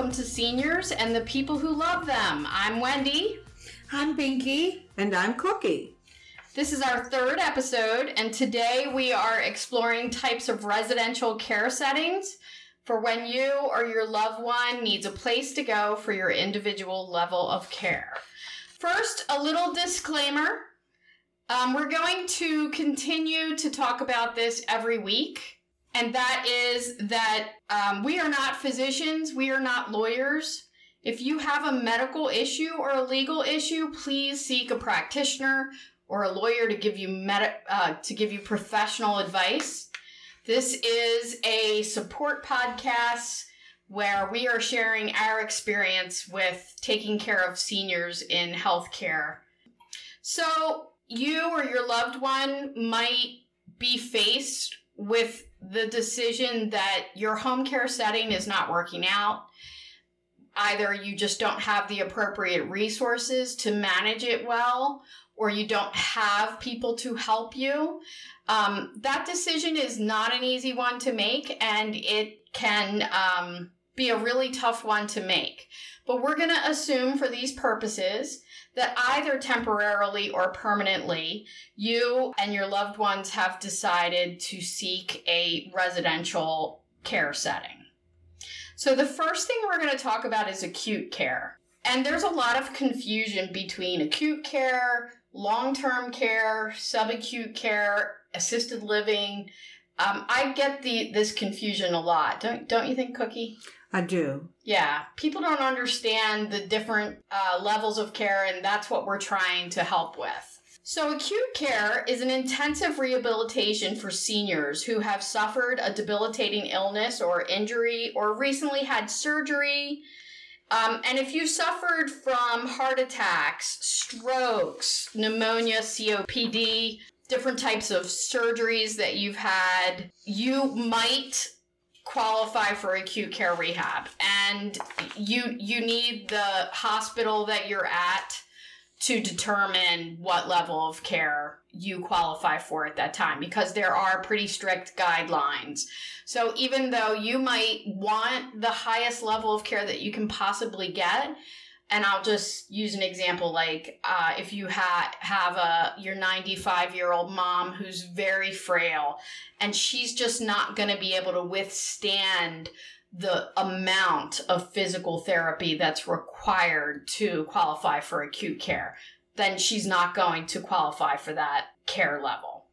welcome to seniors and the people who love them. I'm Wendy. I'm Pinky. And I'm Cookie. This is our third episode, and today we are exploring types of residential care settings for when you or your loved one needs a place to go for your individual level of care. First, a little disclaimer. Um, we're going to continue to talk about this every week and that is that um, we are not physicians, we are not lawyers. If you have a medical issue or a legal issue, please seek a practitioner or a lawyer to give you med- uh, to give you professional advice. This is a support podcast where we are sharing our experience with taking care of seniors in healthcare. So, you or your loved one might be faced with the decision that your home care setting is not working out. Either you just don't have the appropriate resources to manage it well, or you don't have people to help you. Um, that decision is not an easy one to make, and it can um, be a really tough one to make. But we're going to assume for these purposes that either temporarily or permanently, you and your loved ones have decided to seek a residential care setting. So, the first thing we're going to talk about is acute care. And there's a lot of confusion between acute care, long term care, subacute care, assisted living. Um, I get the this confusion a lot. Don't don't you think, Cookie? I do. Yeah, people don't understand the different uh, levels of care, and that's what we're trying to help with. So, acute care is an intensive rehabilitation for seniors who have suffered a debilitating illness or injury or recently had surgery. Um, and if you've suffered from heart attacks, strokes, pneumonia, COPD, different types of surgeries that you've had, you might qualify for acute care rehab and you you need the hospital that you're at to determine what level of care you qualify for at that time because there are pretty strict guidelines. So even though you might want the highest level of care that you can possibly get, and I'll just use an example like uh, if you ha- have a your 95 year old mom who's very frail and she's just not going to be able to withstand the amount of physical therapy that's required to qualify for acute care, then she's not going to qualify for that care level.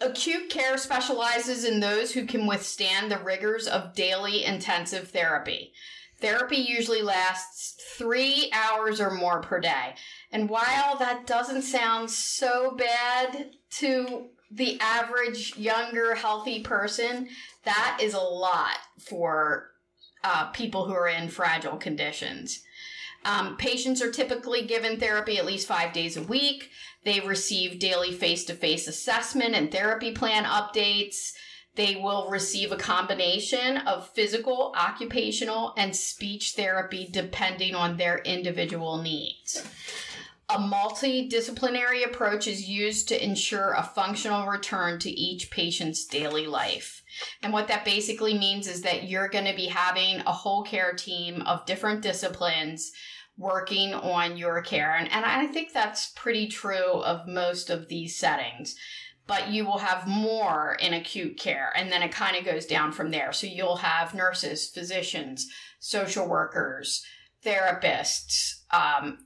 Acute care specializes in those who can withstand the rigors of daily intensive therapy. Therapy usually lasts three hours or more per day. And while that doesn't sound so bad to the average younger, healthy person, that is a lot for uh, people who are in fragile conditions. Um, patients are typically given therapy at least five days a week. They receive daily face to face assessment and therapy plan updates. They will receive a combination of physical, occupational, and speech therapy depending on their individual needs. A multidisciplinary approach is used to ensure a functional return to each patient's daily life. And what that basically means is that you're going to be having a whole care team of different disciplines working on your care. And, and I think that's pretty true of most of these settings but you will have more in acute care and then it kind of goes down from there so you'll have nurses physicians social workers therapists um,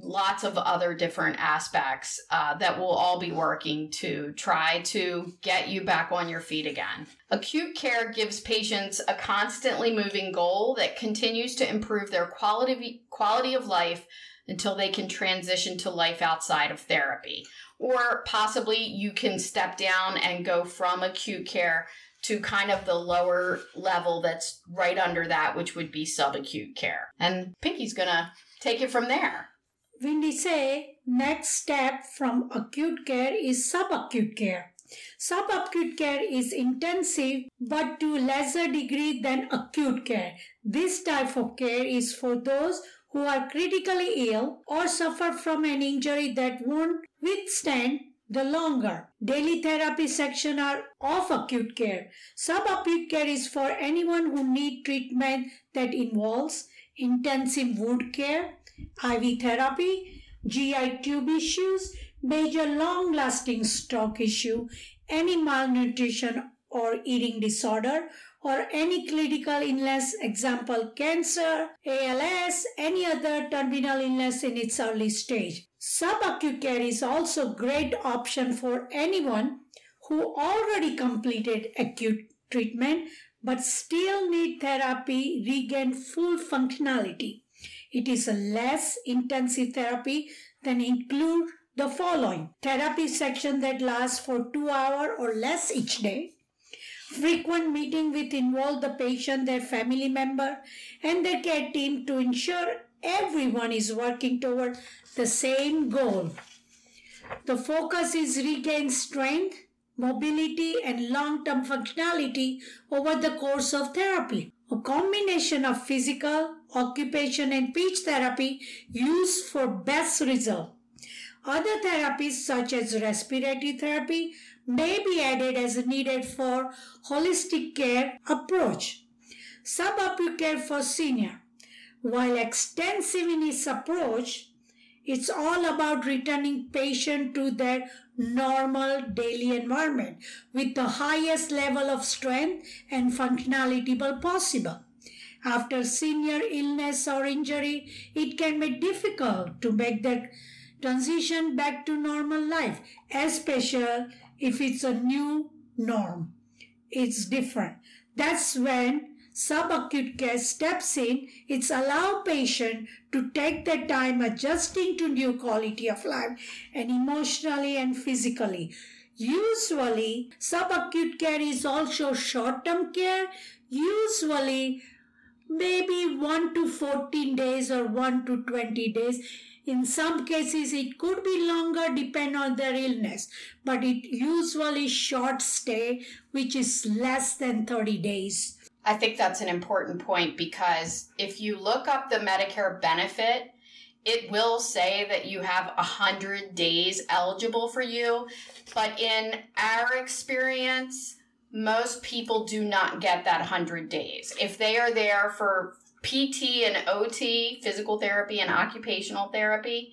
lots of other different aspects uh, that will all be working to try to get you back on your feet again. Acute care gives patients a constantly moving goal that continues to improve their quality quality of life until they can transition to life outside of therapy. Or possibly you can step down and go from acute care to kind of the lower level that's right under that, which would be subacute care. And Pinky's gonna take it from there. When we say next step from acute care is subacute care. Subacute care is intensive but to lesser degree than acute care. This type of care is for those who are critically ill or suffer from an injury that won't withstand the longer. Daily therapy section are of acute care. Subacute care is for anyone who need treatment that involves intensive wound care, IV therapy, GI tube issues, major long lasting stroke issue, any malnutrition or eating disorder, or any critical illness, example cancer, ALS, any other terminal illness in its early stage. Subacute care is also great option for anyone who already completed acute treatment but still need therapy regain full functionality. It is a less intensive therapy than include the following therapy section that lasts for 2 hour or less each day frequent meeting with involve the patient their family member and their care team to ensure everyone is working toward the same goal. The focus is regain strength mobility and long-term functionality over the course of therapy. A combination of physical occupation and speech therapy used for best result. Other therapies such as respiratory therapy may be added as needed for holistic care approach. Subacute care for senior. While extensive in its approach, it's all about returning patient to their normal daily environment with the highest level of strength and functionality possible. After senior illness or injury, it can be difficult to make that transition back to normal life, especially if it's a new norm. It's different. That's when subacute care steps in. It's allow patient to take their time adjusting to new quality of life and emotionally and physically. Usually, subacute care is also short-term care. Usually, maybe 1 to 14 days or 1 to 20 days in some cases, it could be longer depend on their illness, but it usually short stay, which is less than 30 days. I think that's an important point because if you look up the Medicare benefit, it will say that you have 100 days eligible for you. But in our experience, most people do not get that 100 days. If they are there for PT and OT, physical therapy and occupational therapy,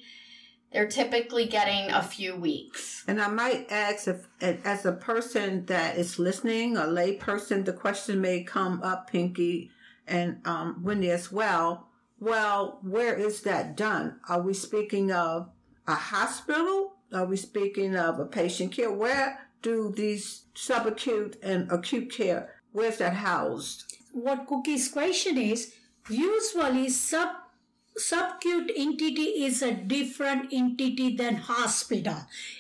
they're typically getting a few weeks. And I might ask if, as a person that is listening, a lay person, the question may come up, Pinky and um, Wendy as well. Well, where is that done? Are we speaking of a hospital? Are we speaking of a patient care? Where do these subacute and acute care, where's that housed? What Cookie's question is, Usually, sub subacute entity is a different entity than hospital.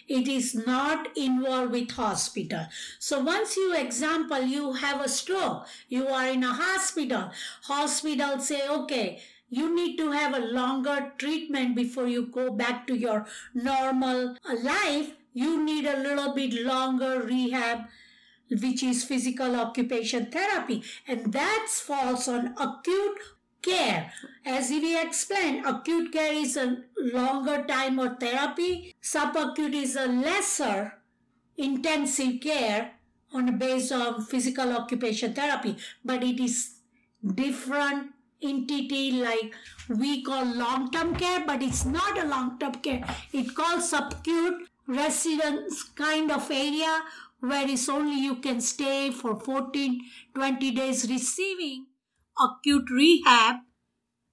It is not involved with hospital. So once you example you have a stroke you are in a hospital hospital say okay you need to have a longer treatment before you go back to your normal life. You need a little bit longer rehab which is physical occupation therapy. And that falls on acute care. As we explained, acute care is a longer time of therapy. Subacute is a lesser intensive care on the base of physical occupation therapy, but it is different entity like we call long-term care, but it's not a long-term care. It calls subacute residence kind of area where it's only you can stay for 14, 20 days receiving acute rehab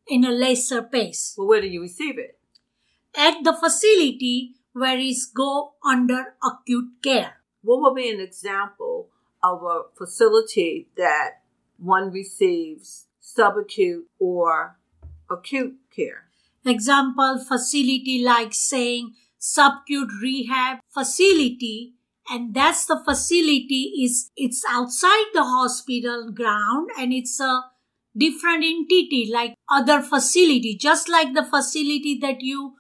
in a lesser pace. Well, where do you receive it? At the facility where it go under acute care. What would be an example of a facility that one receives subacute or acute care? Example facility like saying subacute rehab facility and that's the facility is it's outside the hospital ground and it's a different entity like other facility, just like the facility that you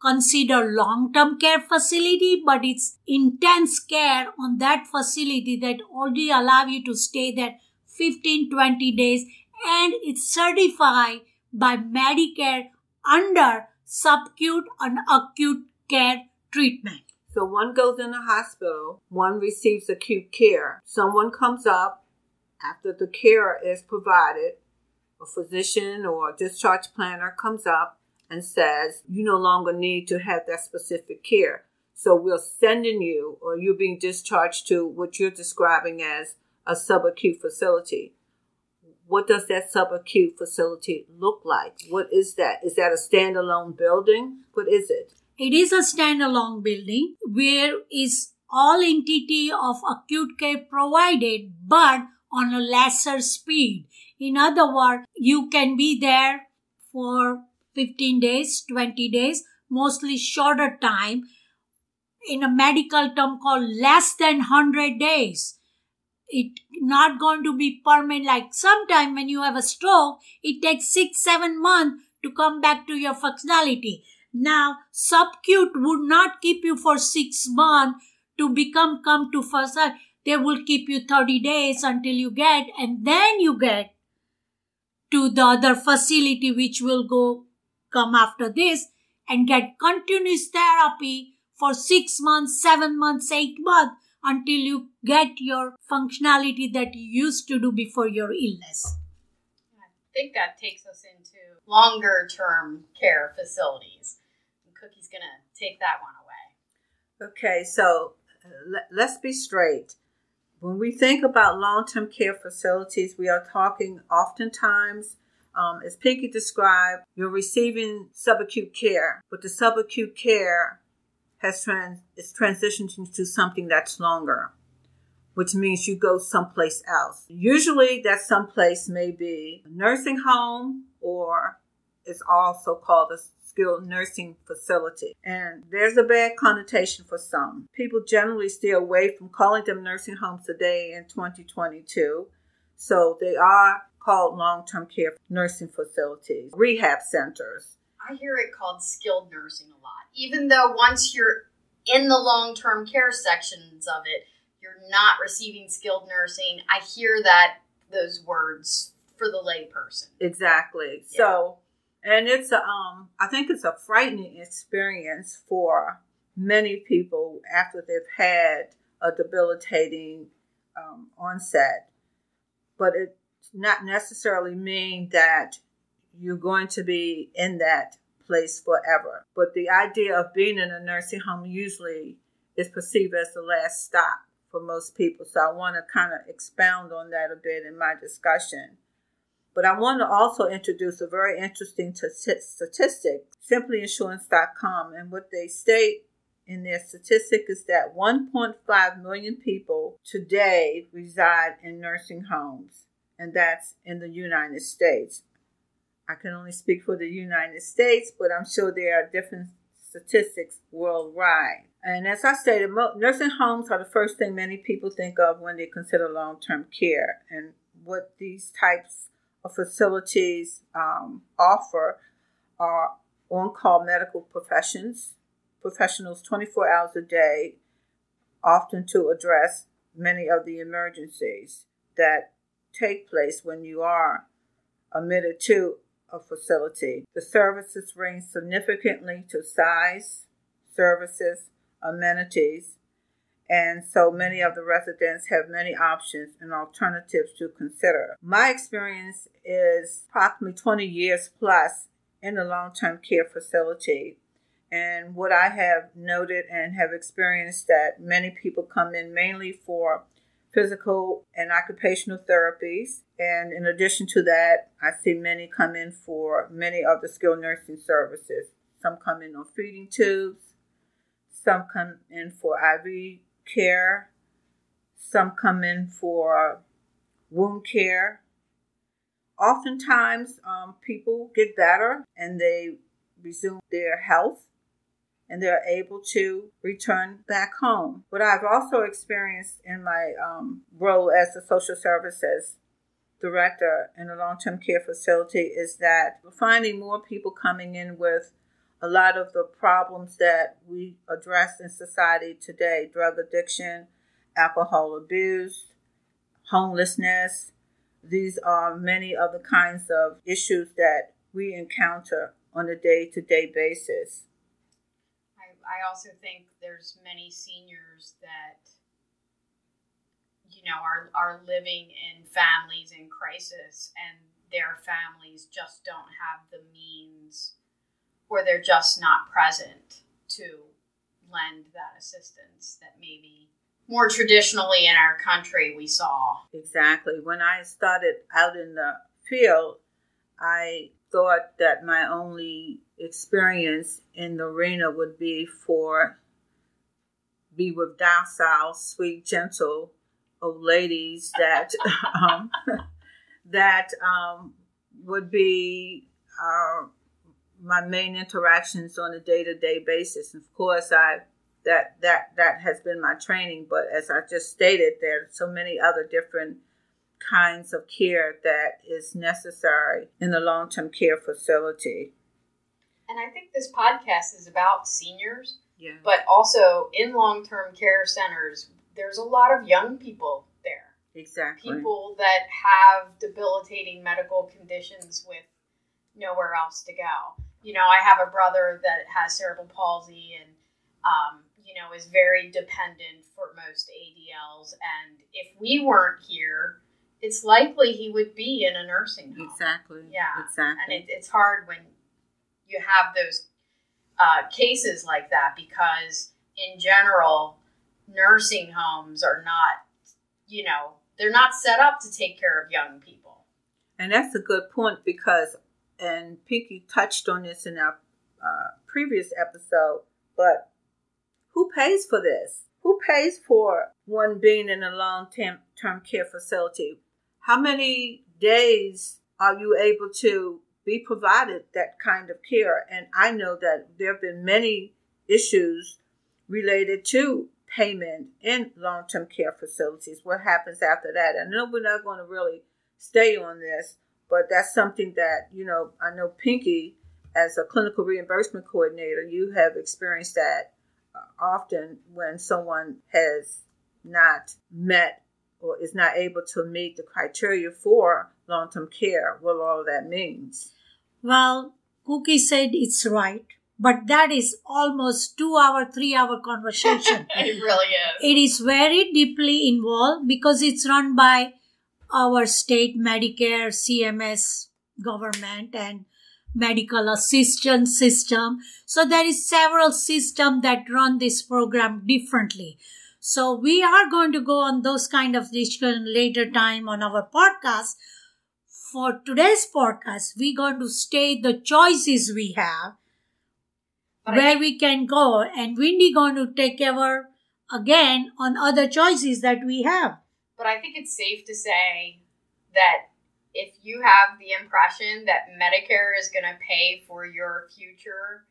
consider long-term care facility, but it's intense care on that facility that only allow you to stay there 15, 20 days and it's certified by Medicare under subacute and acute care treatment. So one goes in a hospital, one receives acute care. Someone comes up after the care is provided a physician or a discharge planner comes up and says, you no longer need to have that specific care. So we're sending you, or you're being discharged to what you're describing as a subacute facility. What does that subacute facility look like? What is that? Is that a standalone building? What is it? It is a standalone building where is all entity of acute care provided, but on a lesser speed. In other words, you can be there for 15 days, 20 days, mostly shorter time. In a medical term called less than 100 days. It not going to be permanent. Like sometime when you have a stroke it takes six seven months to come back to your functionality. Now subcute would not keep you for six months to become come to first they will keep you 30 days until you get and then you get to the other facility which will go come after this and get continuous therapy for six months seven months eight months until you get your functionality that you used to do before your illness. I think that takes us into longer term care facilities. Cookie's going to take that one away. Okay, so uh, let's be straight. When we think about long term care facilities, we are talking oftentimes, um, as Pinky described, you're receiving subacute care, but the subacute care has trans is transitioned into something that's longer, which means you go someplace else. Usually that someplace may be a nursing home or it's also called a skilled nursing facility. And there's a bad connotation for some. People generally stay away from calling them nursing homes today in 2022. So they are called long term care nursing facilities, rehab centers. I hear it called skilled nursing a lot even though once you're in the long term care sections of it, you're not receiving skilled nursing. I hear that those words for the layperson. Exactly. Yeah. So, and it's a, um, I think it's a frightening experience for many people after they've had a debilitating um, onset, but it not necessarily mean that you're going to be in that place forever. But the idea of being in a nursing home usually is perceived as the last stop for most people. So I want to kind of expound on that a bit in my discussion. But I want to also introduce a very interesting t- statistic, simplyinsurance.com. And what they state in their statistic is that 1.5 million people today reside in nursing homes, and that's in the United States. I can only speak for the United States, but I'm sure there are different statistics worldwide. And as I stated, nursing homes are the first thing many people think of when they consider long term care. And what these types facilities um, offer are on call medical professions, professionals 24 hours a day, often to address many of the emergencies that take place when you are admitted to a facility. The services range significantly to size, services, amenities, and so many of the residents have many options and alternatives to consider. My experience is approximately 20 years plus in a long term care facility. And what I have noted and have experienced that many people come in mainly for physical and occupational therapies. And in addition to that, I see many come in for many of the skilled nursing services. Some come in on feeding tubes, some come in for IV care, some come in for wound care. Oftentimes, um, people get better and they resume their health and they're able to return back home. What I've also experienced in my um, role as a social services director in a long term care facility is that we're finding more people coming in with a lot of the problems that we address in society today drug addiction, alcohol abuse, homelessness. These are many of the kinds of issues that we encounter on a day to day basis. I also think there's many seniors that you know are are living in families in crisis and their families just don't have the means or they're just not present to lend that assistance that maybe more traditionally in our country we saw. Exactly. When I started out in the field, I thought that my only experience in the arena would be for be with docile, sweet, gentle old ladies that um, that um, would be our, my main interactions on a day to day basis. Of course, I that that that has been my training, but as I just stated, there are so many other different kinds of care that is necessary in the long term care facility. And I think this podcast is about seniors, yeah. but also in long term care centers, there's a lot of young people there. Exactly. People that have debilitating medical conditions with nowhere else to go. You know, I have a brother that has cerebral palsy and, um, you know, is very dependent for most ADLs. And if we weren't here, it's likely he would be in a nursing home. Exactly. Yeah. Exactly. And it, it's hard when you have those uh, cases like that because, in general, nursing homes are not, you know, they're not set up to take care of young people. And that's a good point because, and Pinky touched on this in our uh, previous episode, but who pays for this? Who pays for one being in a long term care facility? How many days are you able to be provided that kind of care? And I know that there have been many issues related to payment in long term care facilities. What happens after that? I know we're not going to really stay on this, but that's something that, you know, I know Pinky, as a clinical reimbursement coordinator, you have experienced that uh, often when someone has not met or is not able to meet the criteria for long term care, what all that means. Well, Cookie said it's right but that is almost two hour, three hour conversation. it really is. It is very deeply involved because it's run by our state Medicare, CMS government and medical assistance system. So there is several system that run this program differently. So we are going to go on those kind of discussion later time on our podcast. For today's podcast, we're going to state the choices we have where we can go and Wendy going to take over again on other choices that we have. But I think it's safe to say that if you have the impression that Medicare is going to pay for your future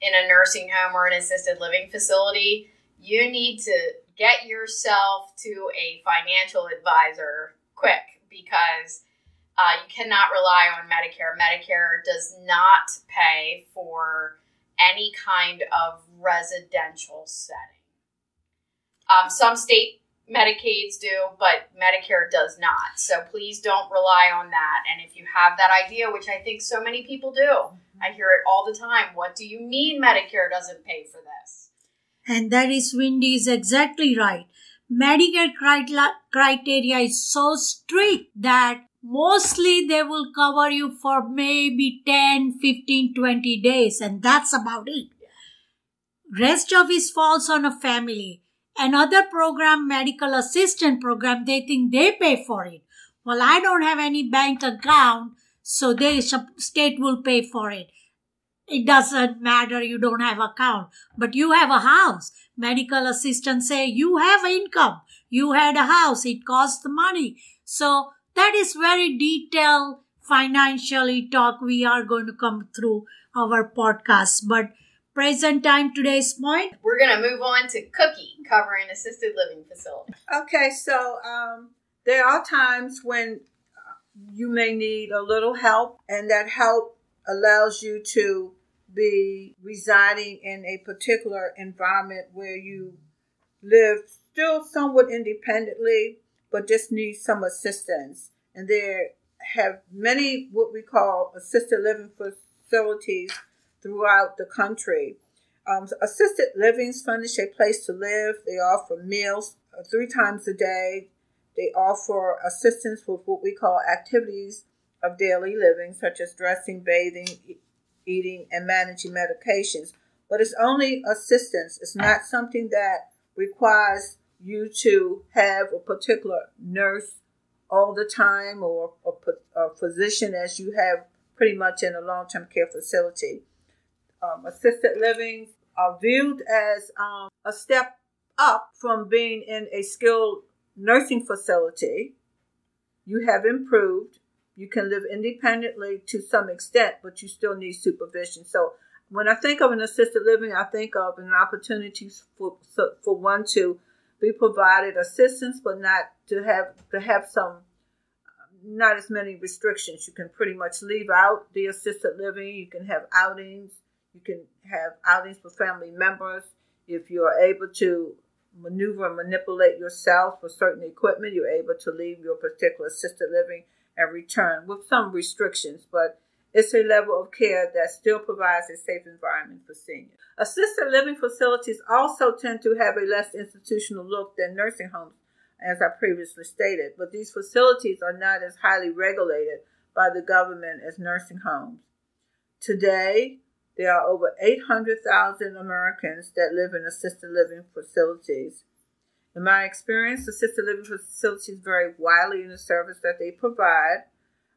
in a nursing home or an assisted living facility, you need to get yourself to a financial advisor quick because uh, you cannot rely on Medicare. Medicare does not pay for any kind of residential setting. Um, some state Medicaids do, but Medicare does not. So please don't rely on that. And if you have that idea, which I think so many people do, I hear it all the time. What do you mean Medicare doesn't pay for this? And that is Wendy is exactly right. Medicare criteria is so strict that mostly they will cover you for maybe 10 15 20 days and that's about it rest of it falls on a family another program medical assistant program they think they pay for it. Well i don't have any bank account so the state will pay for it. It doesn't matter you don't have account but you have a house. Medical assistant say you have income. You had a house. It costs the money. So that is very detailed financially talk we are going to come through our podcast. But present time today's point. We're going to move on to Cookie covering assisted living facility. Okay, so um, there are times when you may need a little help, and that help allows you to be residing in a particular environment where you live still somewhat independently, but just need some assistance. And there have many what we call assisted living facilities throughout the country. Um, assisted livings furnish a place to live. They offer meals uh, three times a day. They offer assistance with what we call activities of daily living, such as dressing, bathing, eating, and managing medications. But it's only assistance. It's not something that requires you to have a particular nurse all the time or a, a physician as you have pretty much in a long term care facility. Um, assisted living are viewed as um, a step up from being in a skilled nursing facility. You have improved. You can live independently to some extent, but you still need supervision. So, when I think of an assisted living, I think of an opportunity for for one to be provided assistance, but not to have to have some not as many restrictions. You can pretty much leave out the assisted living. You can have outings. You can have outings for family members. If you're able to maneuver and manipulate yourself with certain equipment, you're able to leave your particular assisted living and return with some restrictions, but it's a level of care that still provides a safe environment for seniors. Assisted living facilities also tend to have a less institutional look than nursing homes, as I previously stated, but these facilities are not as highly regulated by the government as nursing homes. Today, there are over 800,000 Americans that live in assisted living facilities. In my experience, assisted living facilities vary widely in the service that they provide.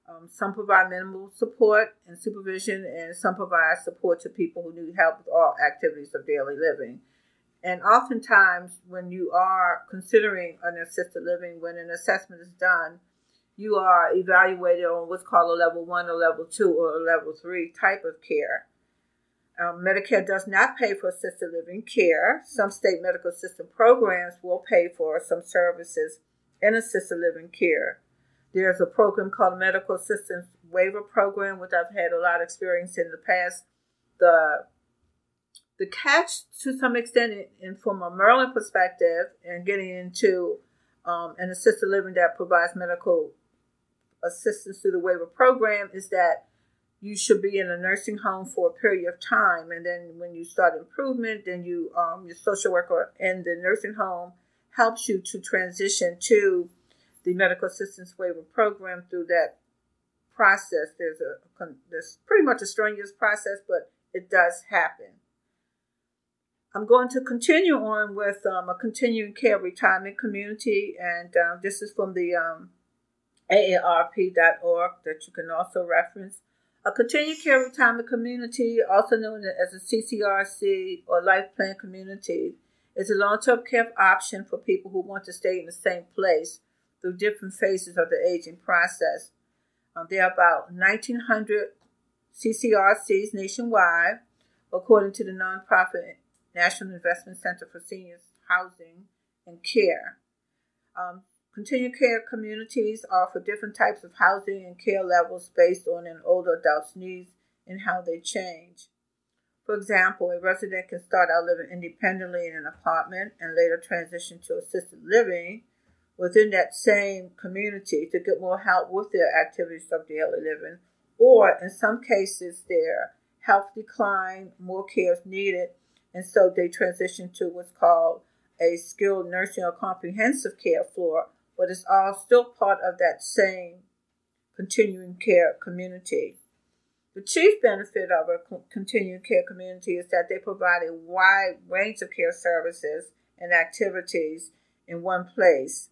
Um, some provide minimal support and supervision, and some provide support to people who need help with all activities of daily living. And oftentimes, when you are considering an assisted living, when an assessment is done, you are evaluated on what's called a level one, a level two, or a level three type of care. Um, Medicare does not pay for assisted living care. Some state medical system programs will pay for some services in assisted living care. There's a program called Medical Assistance Waiver Program, which I've had a lot of experience in the past. The the catch to some extent, and from a Maryland perspective, and getting into um, an assisted living that provides medical assistance through the waiver program, is that you should be in a nursing home for a period of time, and then when you start improvement, then you um, your social worker in the nursing home helps you to transition to the medical assistance waiver program through that process. There's a there's pretty much a strenuous process, but it does happen. I'm going to continue on with um, a continuing care retirement community, and uh, this is from the um, AARP.org that you can also reference. A continued care retirement community, also known as a CCRC or life plan community, is a long term care option for people who want to stay in the same place through different phases of the aging process. Um, there are about 1,900 CCRCs nationwide, according to the nonprofit National Investment Center for Seniors Housing and Care. Um, Continued care communities offer different types of housing and care levels based on an older adult's needs and how they change. For example, a resident can start out living independently in an apartment and later transition to assisted living within that same community to get more help with their activities of daily living, or in some cases, their health decline, more care is needed, and so they transition to what's called a skilled nursing or comprehensive care floor but it's all still part of that same continuing care community. The chief benefit of a continuing care community is that they provide a wide range of care services and activities in one place.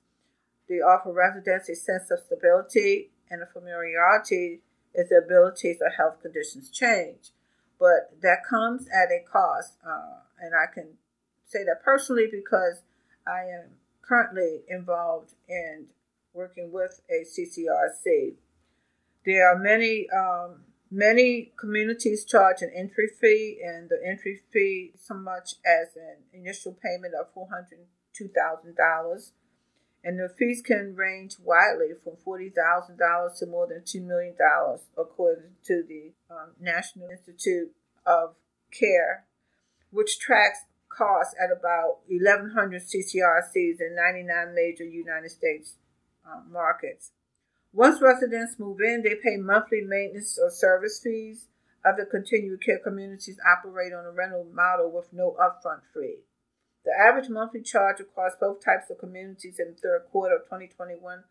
They offer residents a sense of stability and a familiarity as the abilities or health conditions change. But that comes at a cost. Uh, and I can say that personally because I am currently involved in working with a CCRC. There are many um, many communities charge an entry fee, and the entry fee so much as an initial payment of four hundred two thousand dollars, and the fees can range widely from forty thousand dollars to more than two million dollars, according to the um, National Institute of Care, which tracks costs at about 1,100 CCRCs in 99 major United States uh, markets. Once residents move in, they pay monthly maintenance or service fees. Other continued care communities operate on a rental model with no upfront fee. The average monthly charge across both types of communities in the third quarter of 2021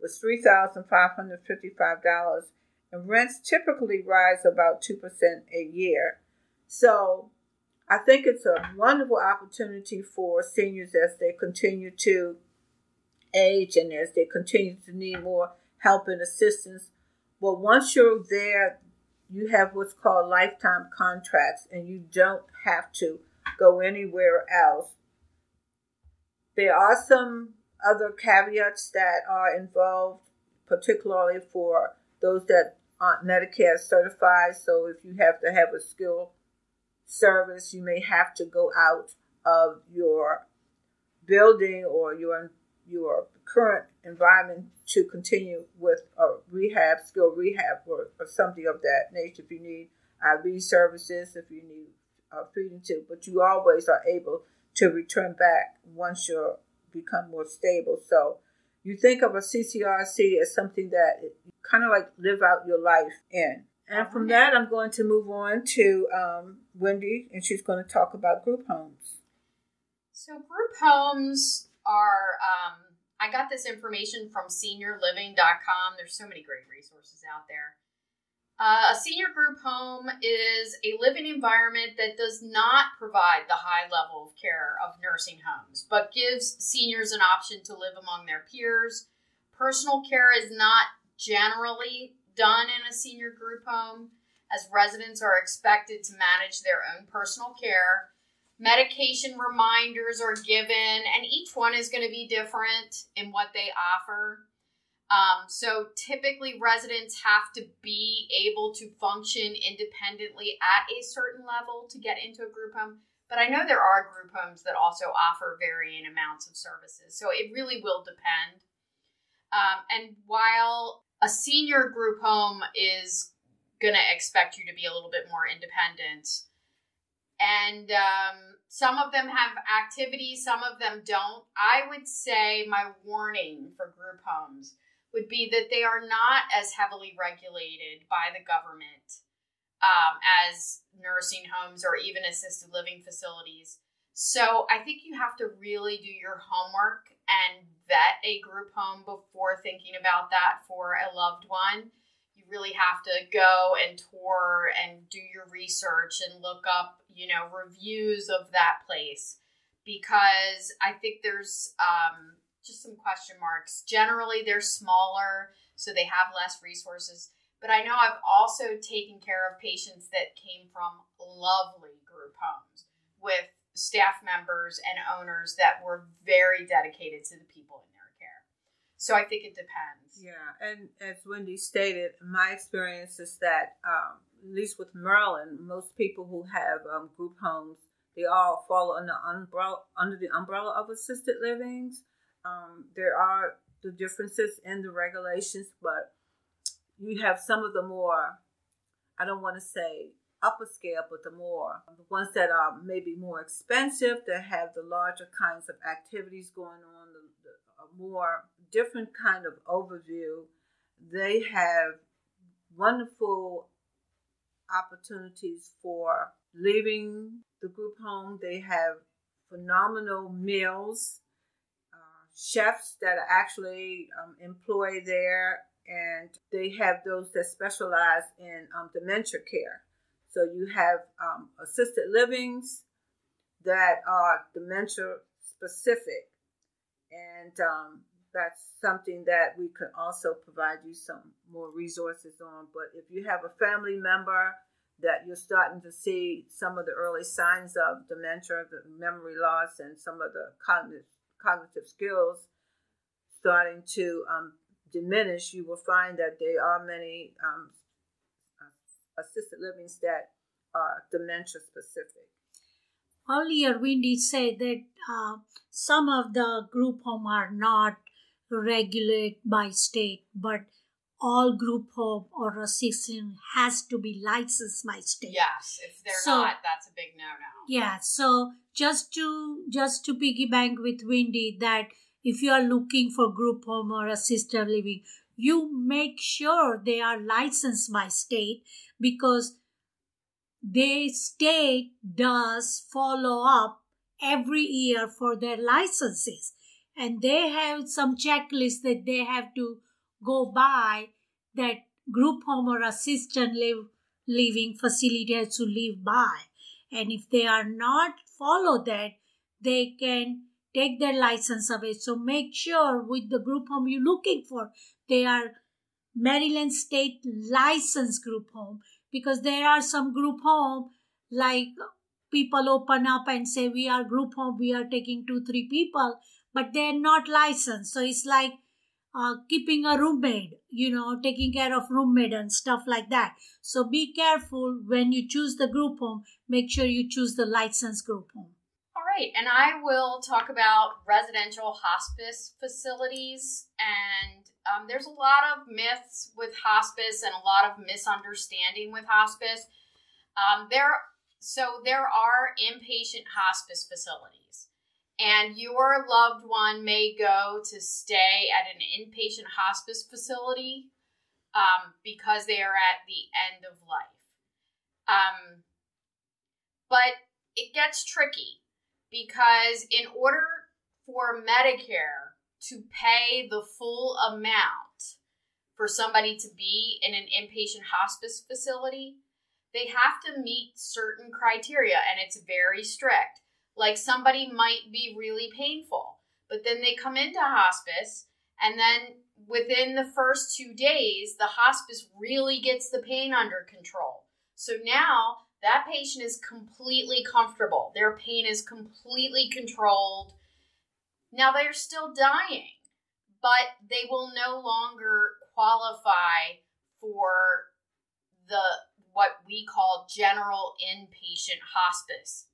was $3,555, and rents typically rise about 2% a year. So I think it's a wonderful opportunity for seniors as they continue to age and as they continue to need more help and assistance. But once you're there, you have what's called lifetime contracts and you don't have to go anywhere else. There are some other caveats that are involved, particularly for those that aren't Medicare certified. So if you have to have a skill service, you may have to go out of your building or your your current environment to continue with a rehab, skill rehab, or, or something of that nature. If you need IV services, if you need uh, feeding tube, but you always are able to return back once you become more stable. So you think of a CCRC as something that you kind of like live out your life in. And from that, I'm going to move on to um, Wendy, and she's going to talk about group homes. So, group homes are, um, I got this information from seniorliving.com. There's so many great resources out there. Uh, a senior group home is a living environment that does not provide the high level of care of nursing homes, but gives seniors an option to live among their peers. Personal care is not generally done in a senior group home, as residents are expected to manage their own personal care. Medication reminders are given, and each one is going to be different in what they offer. Um, so typically, residents have to be able to function independently at a certain level to get into a group home. But I know there are group homes that also offer varying amounts of services. So it really will depend. Um, and while a senior group home is going to expect you to be a little bit more independent, and um, some of them have activities, some of them don't. I would say my warning for group homes would be that they are not as heavily regulated by the government um, as nursing homes or even assisted living facilities. So I think you have to really do your homework and vet a group home before thinking about that for a loved one. You really have to go and tour and do your research and look up, you know, reviews of that place because I think there's um, just some question marks. Generally, they're smaller, so they have less resources. But I know I've also taken care of patients that came from lovely group homes with staff members and owners that were very dedicated to the people in their care. So I think it depends. Yeah, and as Wendy stated, my experience is that, um, at least with Maryland, most people who have um, group homes, they all fall under umbrella under the umbrella of assisted livings. Um, there are the differences in the regulations, but you have some of the more, I don't want to say upper scale, but the more, the ones that are maybe more expensive, that have the larger kinds of activities going on, the, the more different kind of overview, they have wonderful opportunities for leaving the group home. They have phenomenal meals chefs that are actually um, employed there, and they have those that specialize in um, dementia care. So you have um, assisted livings that are dementia specific, and um, that's something that we could also provide you some more resources on. But if you have a family member that you're starting to see some of the early signs of dementia, the memory loss, and some of the cognitive cognitive skills starting to um, diminish, you will find that there are many um, assisted livings that are dementia specific. Earlier, Wendy said that uh, some of the group home are not regulated by state, but all group home or assistant has to be licensed by state. Yes, if they're so, not, that's a big no-no. Yeah, so just to just to piggyback with Wendy, that if you are looking for group home or assisted living, you make sure they are licensed by state because the state does follow up every year for their licenses and they have some checklist that they have to go by that group home or assisted live, living facility has to live by. And if they are not follow that, they can take their license away. So make sure with the group home you're looking for, they are Maryland State licensed group home because there are some group home like people open up and say we are group home, we are taking two, three people, but they're not licensed. So it's like uh, keeping a roommate, you know, taking care of roommate and stuff like that. So be careful when you choose the group home. Make sure you choose the licensed group home. All right, and I will talk about residential hospice facilities. And um, there's a lot of myths with hospice and a lot of misunderstanding with hospice. Um, there, so there are inpatient hospice facilities and your loved one may go to stay at an inpatient hospice facility um, because they are at the end of life. Um, but it gets tricky because in order for Medicare to pay the full amount for somebody to be in an inpatient hospice facility, they have to meet certain criteria and it's very strict. Like somebody might be really painful, but then they come into hospice, and then within the first two days, the hospice really gets the pain under control. So now that patient is completely comfortable. Their pain is completely controlled. Now they're still dying, but they will no longer qualify for the what we call general inpatient hospice.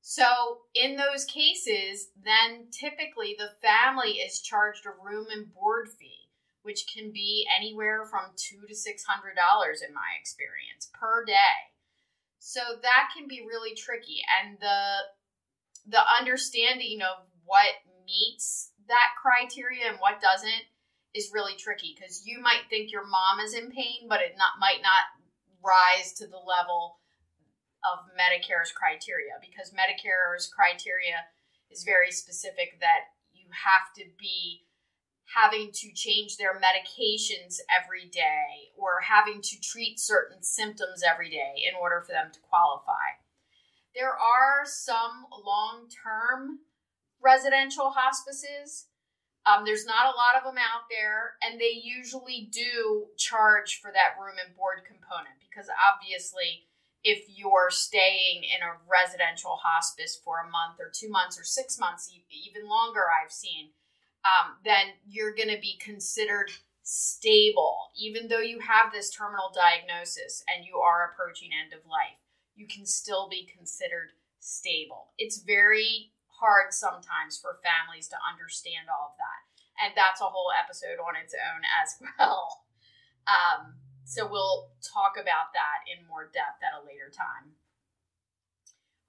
So, in those cases, then typically the family is charged a room and board fee, which can be anywhere from two to six hundred dollars in my experience per day. So that can be really tricky, and the the understanding of what meets that criteria and what doesn't is really tricky because you might think your mom is in pain, but it not might not rise to the level of Medicare's criteria because Medicare's criteria is very specific that you have to be having to change their medications every day or having to treat certain symptoms every day in order for them to qualify. There are some long term residential hospices. Um, there's not a lot of them out there, and they usually do charge for that room and board component because obviously if you're staying in a residential hospice for a month or two months or six months, even longer, I've seen, um, then you're going to be considered stable. Even though you have this terminal diagnosis and you are approaching end of life, you can still be considered stable. It's very hard sometimes for families to understand all of that. And that's a whole episode on its own as well. Um, so we'll talk about that in more depth at a later time.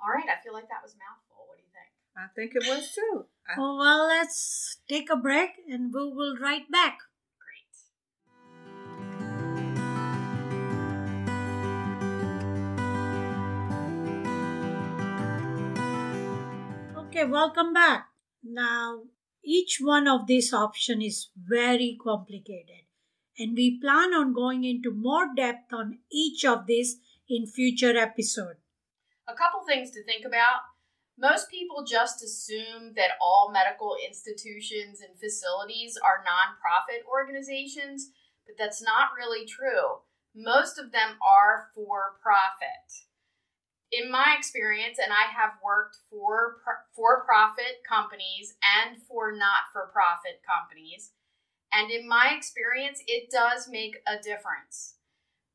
All right, I feel like that was mouthful. What do you think? I think it was too. I- Oh, well, let's take a break and we will right back. Okay, welcome back. Now, each one of these option is very complicated and we plan on going into more depth on each of these in future episode. A couple things to think about. Most people just assume that all medical institutions and facilities are nonprofit organizations, but that's not really true. Most of them are for profit. In my experience, and I have worked for for profit companies and for not for profit companies, and in my experience, it does make a difference.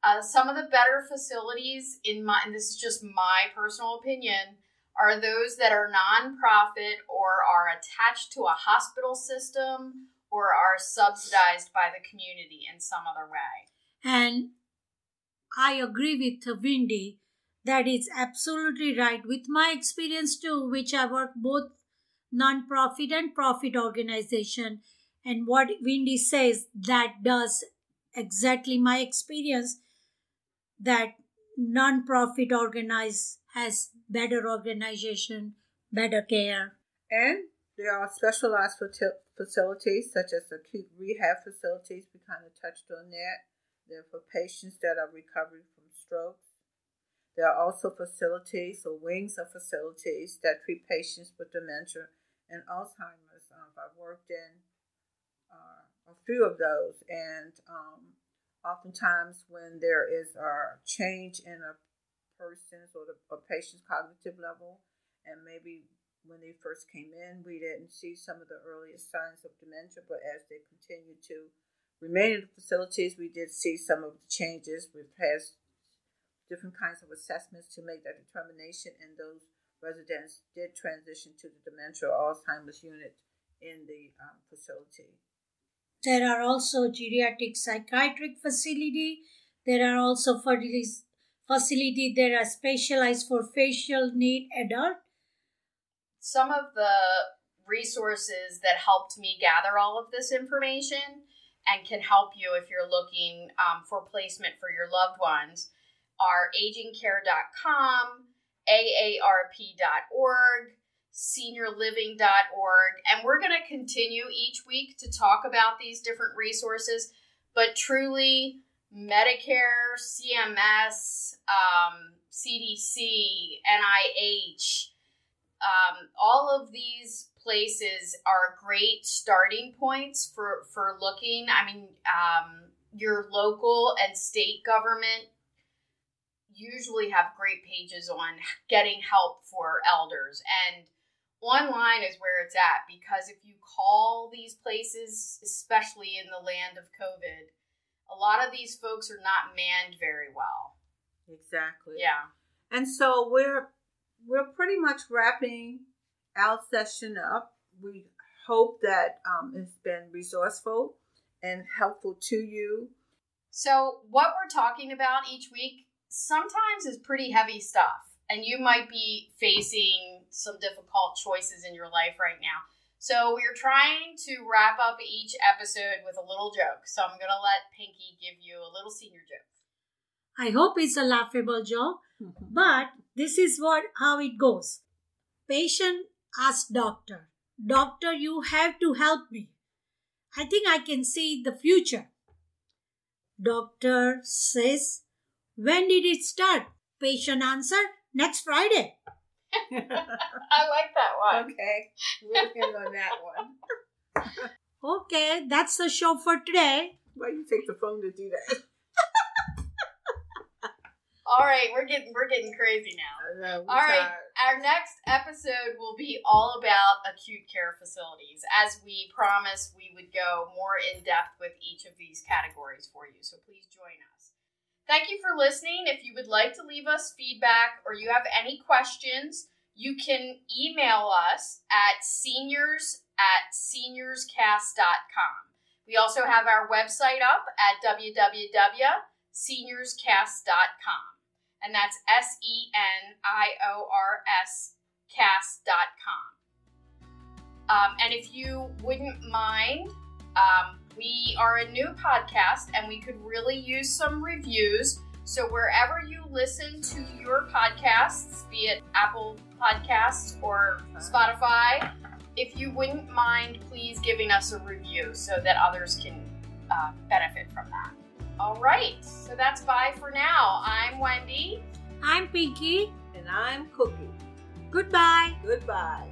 Uh, some of the better facilities, in my, and this is just my personal opinion, are those that are nonprofit or are attached to a hospital system or are subsidized by the community in some other way. And I agree with Wendy that is absolutely right. With my experience too, which I work both non-profit and profit organization, and what Wendy says that does exactly my experience that non-profit organize has better organization, better care. And there are specialized facilities such as acute rehab facilities. We kind of touched on that. they're for patients that are recovering from strokes. There are also facilities or wings of facilities that treat patients with dementia and Alzheimer's. Um, I've worked in uh, a few of those, and um, oftentimes when there is a change in a person's or the, a patient's cognitive level, and maybe when they first came in, we didn't see some of the earliest signs of dementia, but as they continue to remain in the facilities, we did see some of the changes. We've had different kinds of assessments to make that determination, and those residents did transition to the dementia or Alzheimer's unit in the um, facility. There are also geriatric psychiatric facility. There are also facilities facility that are specialized for facial need adult some of the resources that helped me gather all of this information and can help you if you're looking um, for placement for your loved ones are agingcare.com, aarp.org, seniorliving.org, and we're going to continue each week to talk about these different resources. But truly, Medicare, CMS, um, CDC, NIH, um, all of these places are great starting points for for looking. I mean, um, your local and state government usually have great pages on getting help for elders and online is where it's at because if you call these places especially in the land of covid a lot of these folks are not manned very well exactly yeah and so we're we're pretty much wrapping our session up. We hope that um, it's been resourceful and helpful to you. So, what we're talking about each week sometimes is pretty heavy stuff, and you might be facing some difficult choices in your life right now. So, we're trying to wrap up each episode with a little joke. So, I'm going to let Pinky give you a little senior joke. I hope it's a laughable joke, mm-hmm. but this is what how it goes. Patient asks doctor, Doctor, you have to help me. I think I can see the future. Doctor says, When did it start? Patient answer, Next Friday. I like that one. Okay, we'll end on that one. okay, that's the show for today. Why do you take the phone to do that? All right, we're getting we're getting crazy now. Know, all right, our next episode will be all about acute care facilities. As we promised, we would go more in depth with each of these categories for you. So please join us. Thank you for listening. If you would like to leave us feedback or you have any questions, you can email us at seniors at seniorscast.com. We also have our website up at www.seniorscast.com and that's S E N I O R S cast.com. Um, and if you wouldn't mind, um, we are a new podcast and we could really use some reviews. So, wherever you listen to your podcasts, be it Apple Podcasts or Spotify, if you wouldn't mind, please giving us a review so that others can uh, benefit from that. All right, so that's bye for now. I'm Wendy. I'm Pinky. And I'm Cookie. Goodbye. Goodbye.